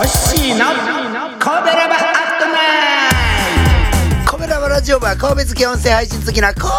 Hoşsinap, kabere bak. ラジオ部は神戸付き音声配信好きな神戸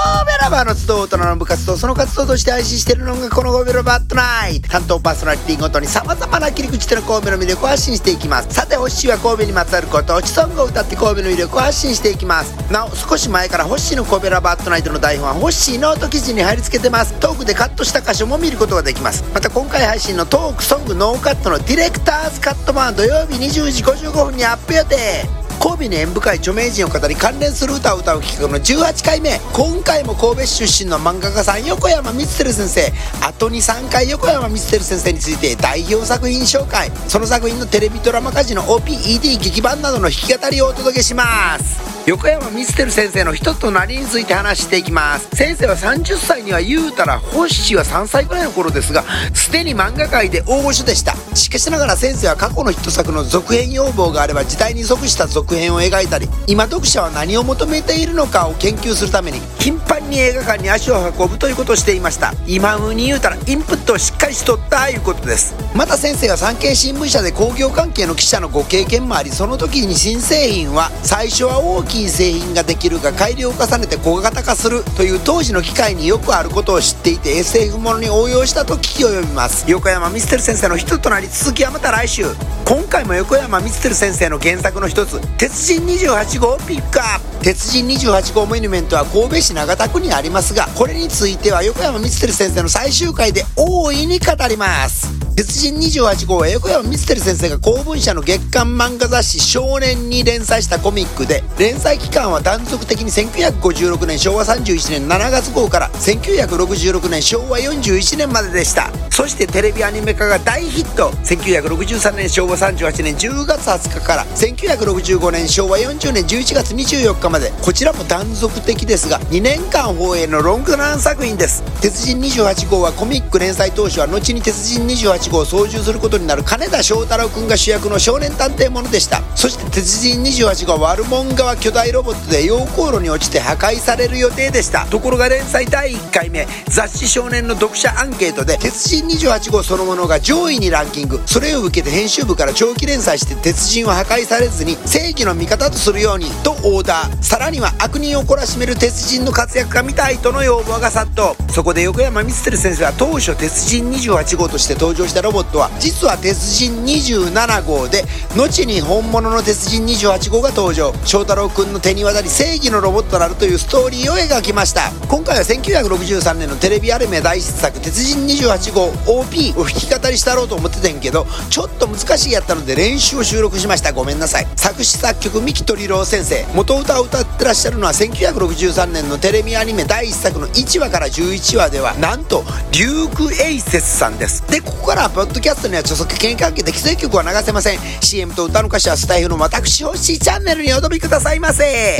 ラバーの集う大人の部活とその活動として配信しているのがこの神戸ラバットナイト。担当パーソナリティごとに様々な切り口での神戸の魅力を発信していきます。さてホッシーは神戸にまつわること落ちソングを歌って神戸の魅力を発信していきます。なお少し前からホッシーの神戸ラバットナイトの台本はホッシーノート記事に貼り付けてます。トークでカットした箇所も見ることができます。また今回配信のトークソングノーカットのディレクターズカット版は土曜日20時55分にアップ予定。神戸に縁深い著名人を語り関連する歌を歌う企画の18回目。今回も神戸市出身の漫画家さん横山光輝先生。あと23回横山光輝先生について代表作品紹介。その作品のテレビドラマ家事の OPED 劇版などの弾き語りをお届けします。横山光輝先生の人となりについて話していきます。先生は30歳には言うたらホッシーは3歳くらいの頃ですがすでに漫画界で大御所でした。しかしながら先生は過去のヒット作の続編要望があれば時代に即した続編を描いたり今読者は何を求めているのかを研究するために頻繁に映画館に足を運ぶということをしていました。今風に言うたらインプットをしっかりしとったいうことです。また先生は産経新聞社で工業関係の記者のご経験もありその時に新製品は最初は大ききい製品ができるが改良を重ねて小型化するという当時の機械によくあることを知っていて SF ものに応用したと聞き及びます。横山光輝先生の人となり続きはまた来週。今回も横山光輝先生の原作の一つ「鉄人28号」をピックアップ。鉄人28号モニュメントは神戸市長田区にありますがこれについては横山光輝先生の最終回で大いに語ります。鉄人28号は横山光輝先生が公文社の月刊漫画雑誌少年に連載したコミックで連載期間は断続的に1956年昭和31年7月号から1966年昭和41年まででした。そしてテレビアニメ化が大ヒット。1963年昭和38年10月20日から1965年昭和40年11月24日まで。こちらも断続的ですが2年間放映のロングラン作品です。鉄人28号はコミック連載当初は後に鉄人28号を操縦することになる金田翔太郎くんが主役の少年探偵ものでした。そして鉄人28号悪者側巨大ロボットで溶鉱炉に落ちて破壊される予定でした。ところが連載第1回目雑誌少年の読者アンケートで鉄人28号そのものが上位にランキング。それを受けて編集部から長期連載して鉄人は破壊されずに正義の味方とするようにとオーダー。さらには悪人を懲らしめる鉄人の活躍が見たいとの要望が殺到。そこで横山光輝先生は当初鉄人28号として登場したロボットは実は鉄人27号で後に本物の鉄人28号が登場。翔太郎くんの手に渡り正義のロボットなるというストーリーを描きました。今回は1963年のテレビアニメ大ヒット作「鉄人28号 OP」を弾き語りしたろうと思ってたんけどちょっと難しいやったので練習を収録しました。ごめんなさい。作詞作曲三木鳥郎先生。元歌を歌ってらっしゃるのは1963年のテレビアニメ第1作の1話から11話ではなんとデューク・エイセスさんです。でここかららポッドキャストには著作権関係で規制曲は流せません。CM と歌の歌詞はスタイフの私星チャンネルにお飛びくださいませ。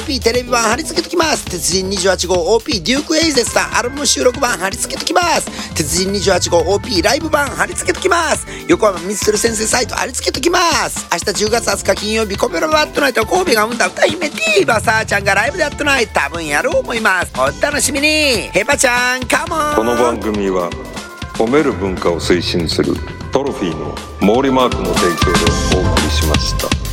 OP テレビ版貼り付けときます。鉄人28号 OP デュークエイゼスさんアルバム収録版貼り付けときます。鉄人28号 OP ライブ版貼り付けときます。横浜ミステル先生サイト貼り付けときます。明日10月20日金曜日コペロバットナイト神戸が生んだ歌姫ティーバサーちゃんがライブでやってない。多分やろう思います。お楽しみに。ヘパちゃんカモン。この番組は褒める文化を推進するトロフィーの毛利マークの提供でお送りしました。